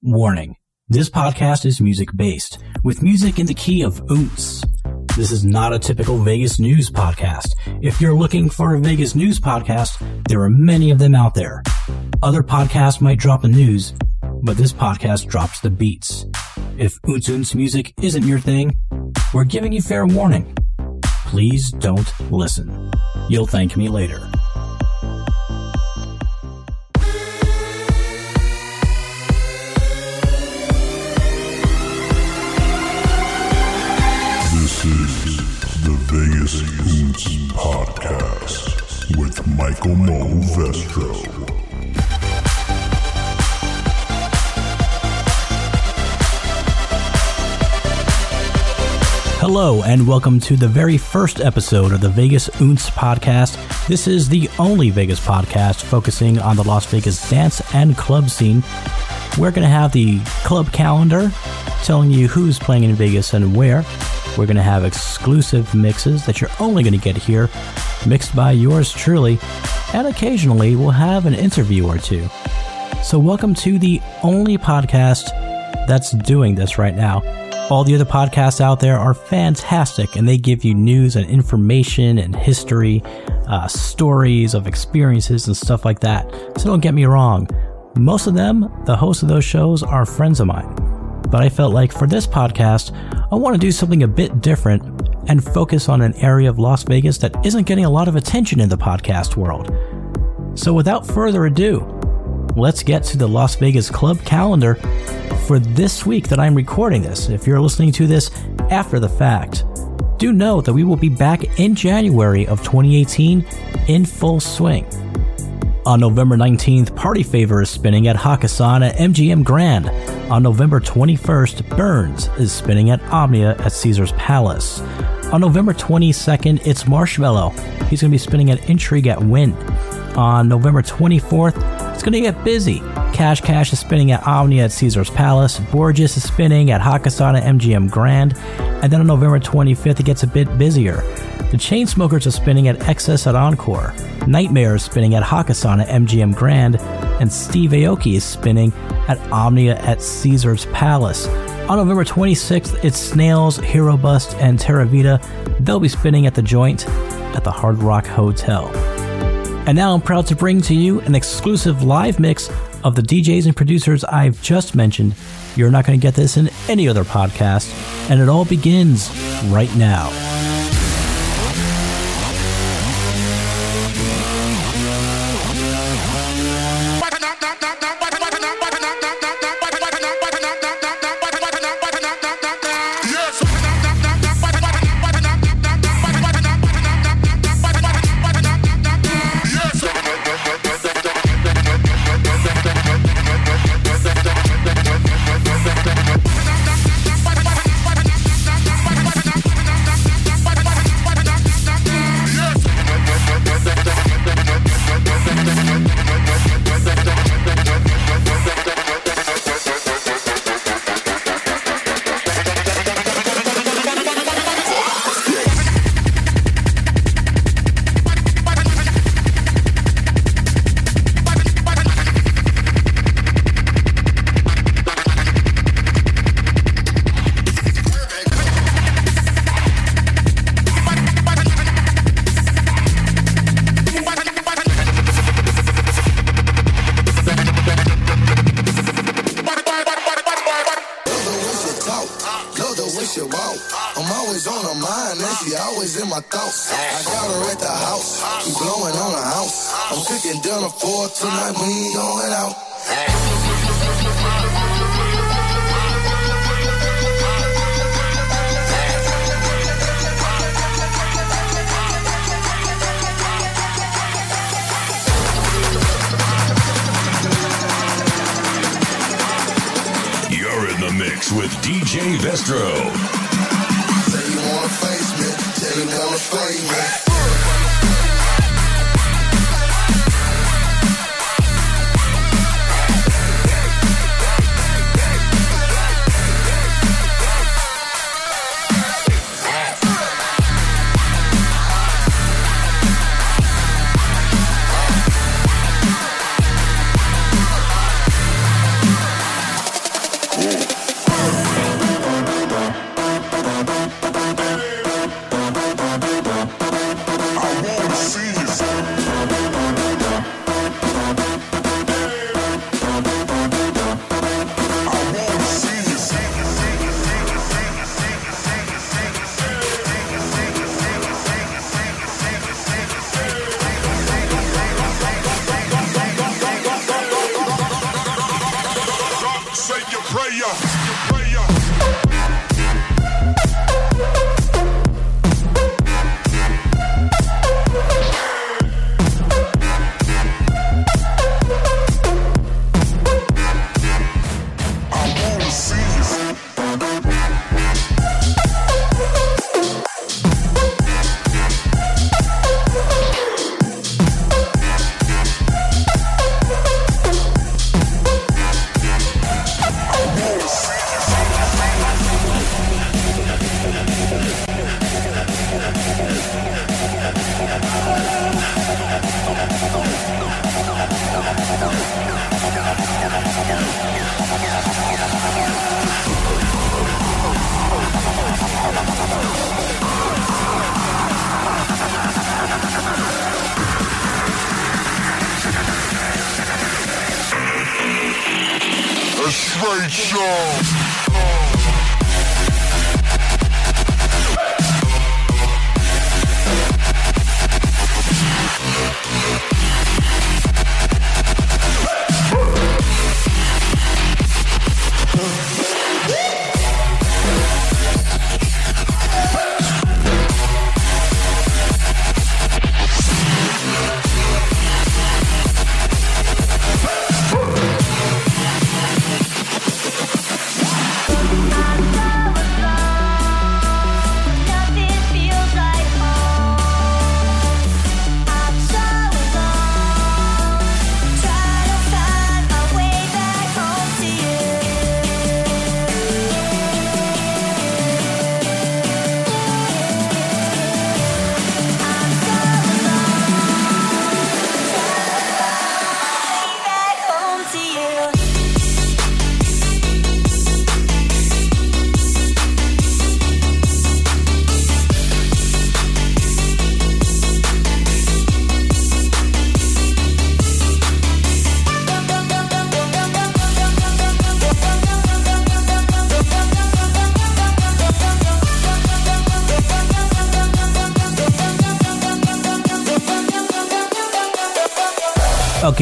Warning. This podcast is music based, with music in the key of oonce. This is not a typical Vegas news podcast. If you're looking for a Vegas news podcast, there are many of them out there. Other podcasts might drop the news, but this podcast drops the beats. If oonce oonce music isn't your thing, we're giving you fair warning. Please don't listen. You'll thank me later. Oonce Podcast with Michael Mo Vestro. Hello, and welcome to the very first episode of the Vegas Untz podcast. This is the only Vegas podcast focusing on the Las Vegas dance and club scene. We're going to have the club calendar telling you who's playing in Vegas and where. We're going to have exclusive mixes that you're only going to get here, mixed by yours truly, and occasionally we'll have an interview or two. So, welcome to the only podcast that's doing this right now. All the other podcasts out there are fantastic and they give you news and information and history, uh, stories of experiences and stuff like that. So don't get me wrong. Most of them, the hosts of those shows, are friends of mine. But I felt like for this podcast, I want to do something a bit different and focus on an area of Las Vegas that isn't getting a lot of attention in the podcast world. So without further ado, let's get to the Las Vegas Club calendar for this week that I'm recording this. If you're listening to this after the fact, do know that we will be back in January of 2018 in full swing. On November 19th, Party Favor is spinning at Hakkasan at MGM Grand. On November 21st, Burns is spinning at Omnia at Caesars Palace. On November 22nd, it's Marshmello. He's going to be spinning at Intrigue at Wynn. On November 24th, it's going to get busy. Cash Cash is spinning at Omnia at Caesars Palace. Borgeous is spinning at Hakkasan at MGM Grand. And then on November 25th, it gets a bit busier. The Chainsmokers are spinning at XS at Encore. NGHTMRE is spinning at Hakkasan at MGM Grand. And Steve Aoki is spinning at Omnia at Caesars Palace. On November 26th, it's Snails, Herobust, and Terravita. They'll be spinning at the joint at the Hard Rock Hotel. And now I'm proud to bring to you an exclusive live mix of the DJs and producers I've just mentioned. You're not going to get this in any other podcast, and it all begins right now. She always in my thoughts. I got her at the house, keep blowing on the house. I'm cooking dinner for her tonight, we ain't going out. You're in the mix with DJ Vestro. Me, tell you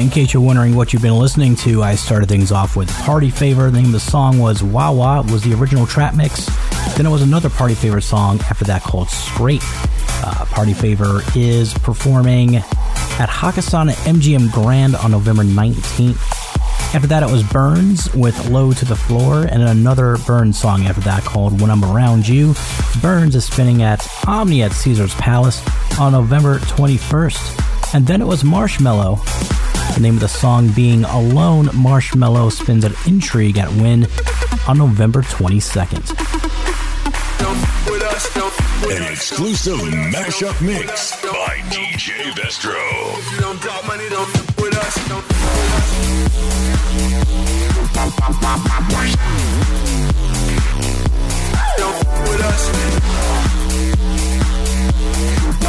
in case you're wondering what you've been listening to, I started things off with Party Favor. The name of the song was Wah Wah, was the original trap mix. Then it was another Party Favor song after that called Straight. Uh, Party Favor is performing at Hakkasan MGM Grand on November 19th. After that, it was Burns with Low to the Floor, and another Burns song after that called When I'm Around You. Burns is spinning at Omnia at Caesar's Palace on November 21st. And then it was Marshmello. The name of the song being Alone, Marshmello spins at Intrigue at Wynn on November 22nd. An exclusive mashup mix by DJ Vestro.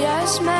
just messed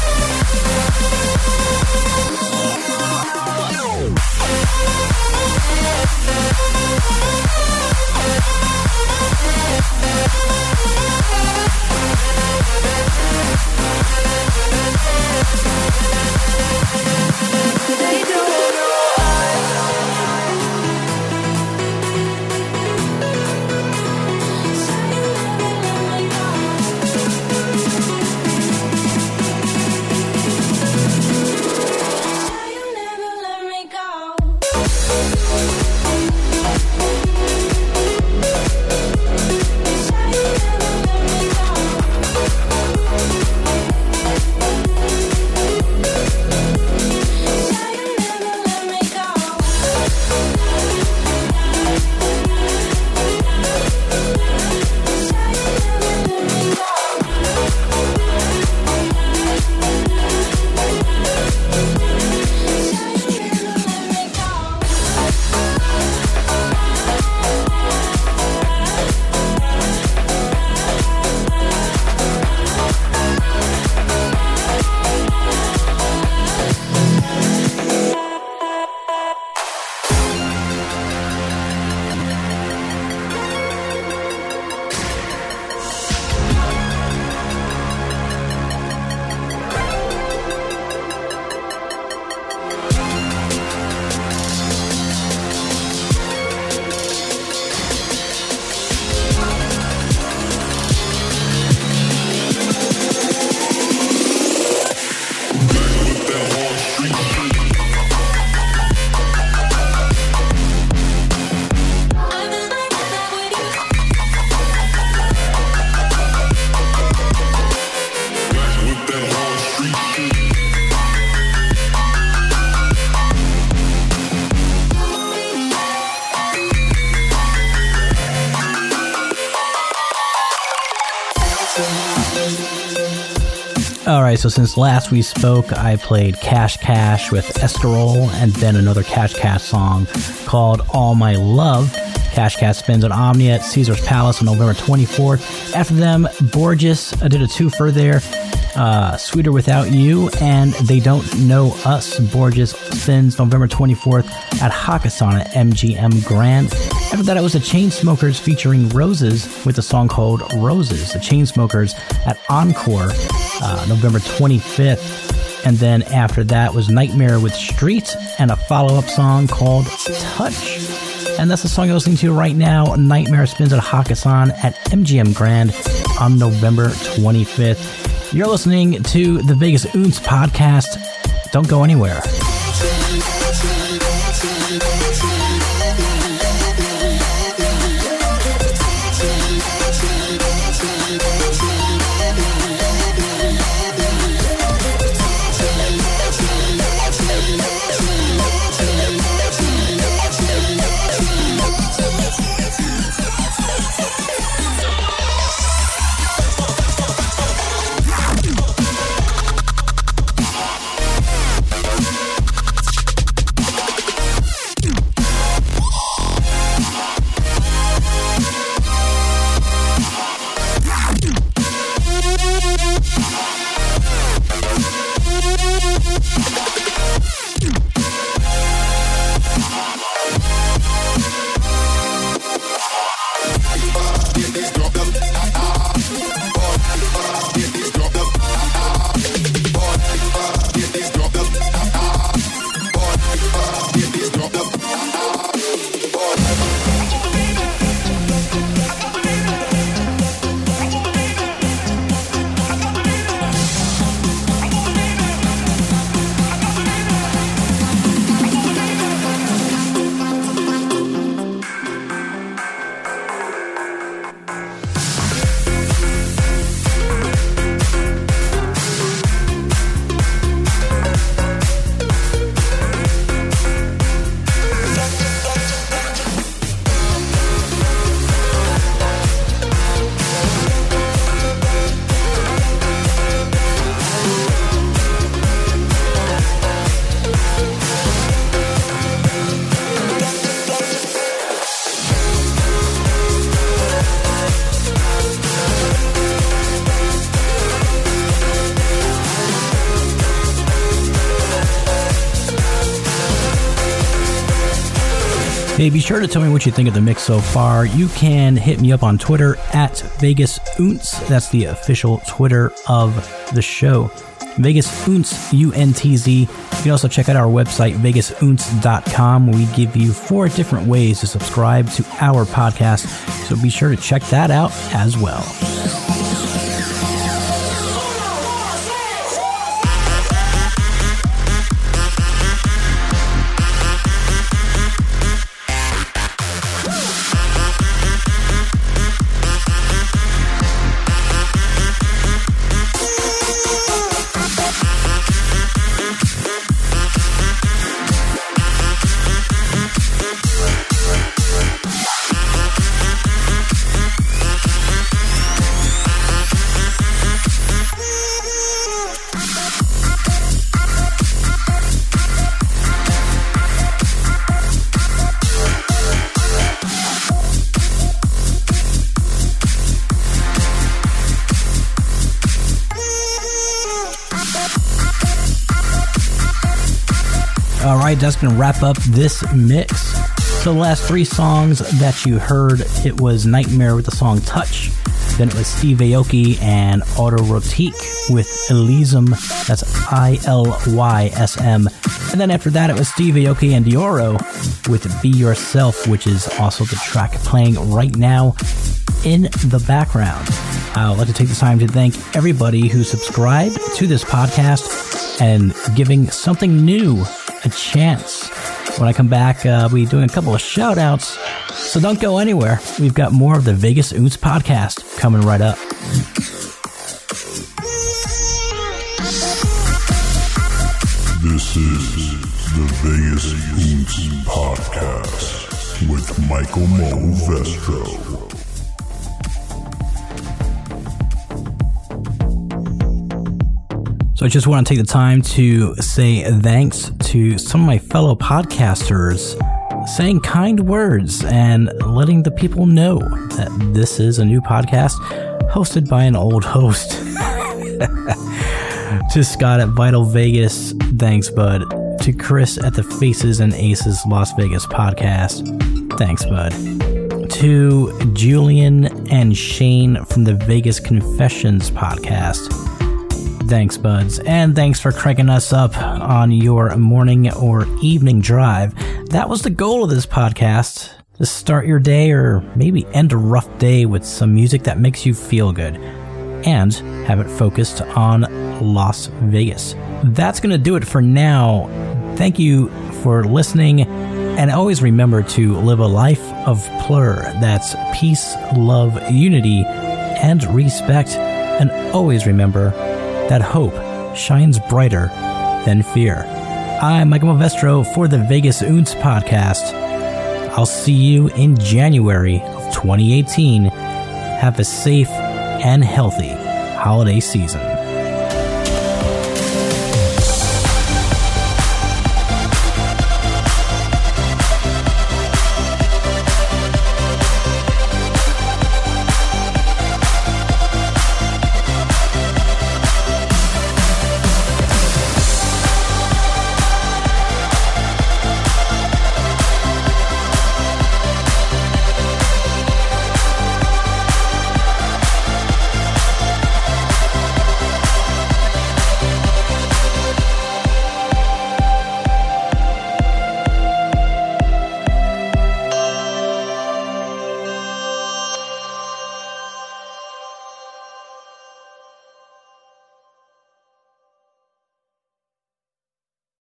So since last we spoke, I played Cash Cash with Escarole and then another Cash Cash song called All My Love. Cash Cash spins at Omnia at Caesar's Palace on November 24th. After them, Borgeous I did a twofer there, uh, Sweeter Without You, and They Don't Know Us. Borgeous spins November 24th at Hakkasan at MGM Grand. After that, it was the Chainsmokers featuring Rozes with a song called Roses. The Chainsmokers at Encore, uh, November 25th. And then after that was NGHTMRE with Street and a follow up song called Touch. And that's the song you're listening to right now. NGHTMRE spins at Hakkasan at MGM Grand on November 25th. You're listening to the Vegas Untz podcast. Don't go anywhere. Hey, be sure to tell me what you think of the mix so far. You can hit me up on Twitter at Vegas Untz. That's the official Twitter of the show. Vegas Untz, U-N-T-Z. You can also check out our website, vegasuntz.com. We give you four different ways to subscribe to our podcast, so be sure to check that out as well. That's going to wrap up this mix. So the last three songs that you heard, it was NGHTMRE with the song Touch. Then it was Steve Aoki and Autoerotique with Elysium. That's I L Y S M. And then after that, it was Steve Aoki and Dioro with Be Yourself, which is also the track playing right now in the background. I would like to take this time to thank everybody who subscribed to this podcast and giving something new a chance. When I come back, uh, I'll be doing a couple of shout outs. So don't go anywhere. We've got more of the Vegas Untz podcast coming right up. This is the Vegas Untz Podcast with Michael Mo Vestro. So I just want to take the time to say thanks to some of my fellow podcasters saying kind words and letting the people know that this is a new podcast hosted by an old host. to Scott at Vital Vegas, thanks, bud. To Chris at the Faces and Aces Las Vegas podcast, thanks, bud. To Julian and Shane from the Vegas Confessions podcast, Thanks, buds. And thanks for cranking us up on your morning or evening drive. That was the goal of this podcast to start your day or maybe end a rough day with some music that makes you feel good and have it focused on Las Vegas. That's going to do it for now. Thank you for listening. And always remember to live a life of plur. That's peace, love, unity, and respect. And always remember that hope shines brighter than fear. I'm Michael Movestro for the Vegas Untz podcast. I'll see you in January of 2018. Have a safe and healthy holiday season.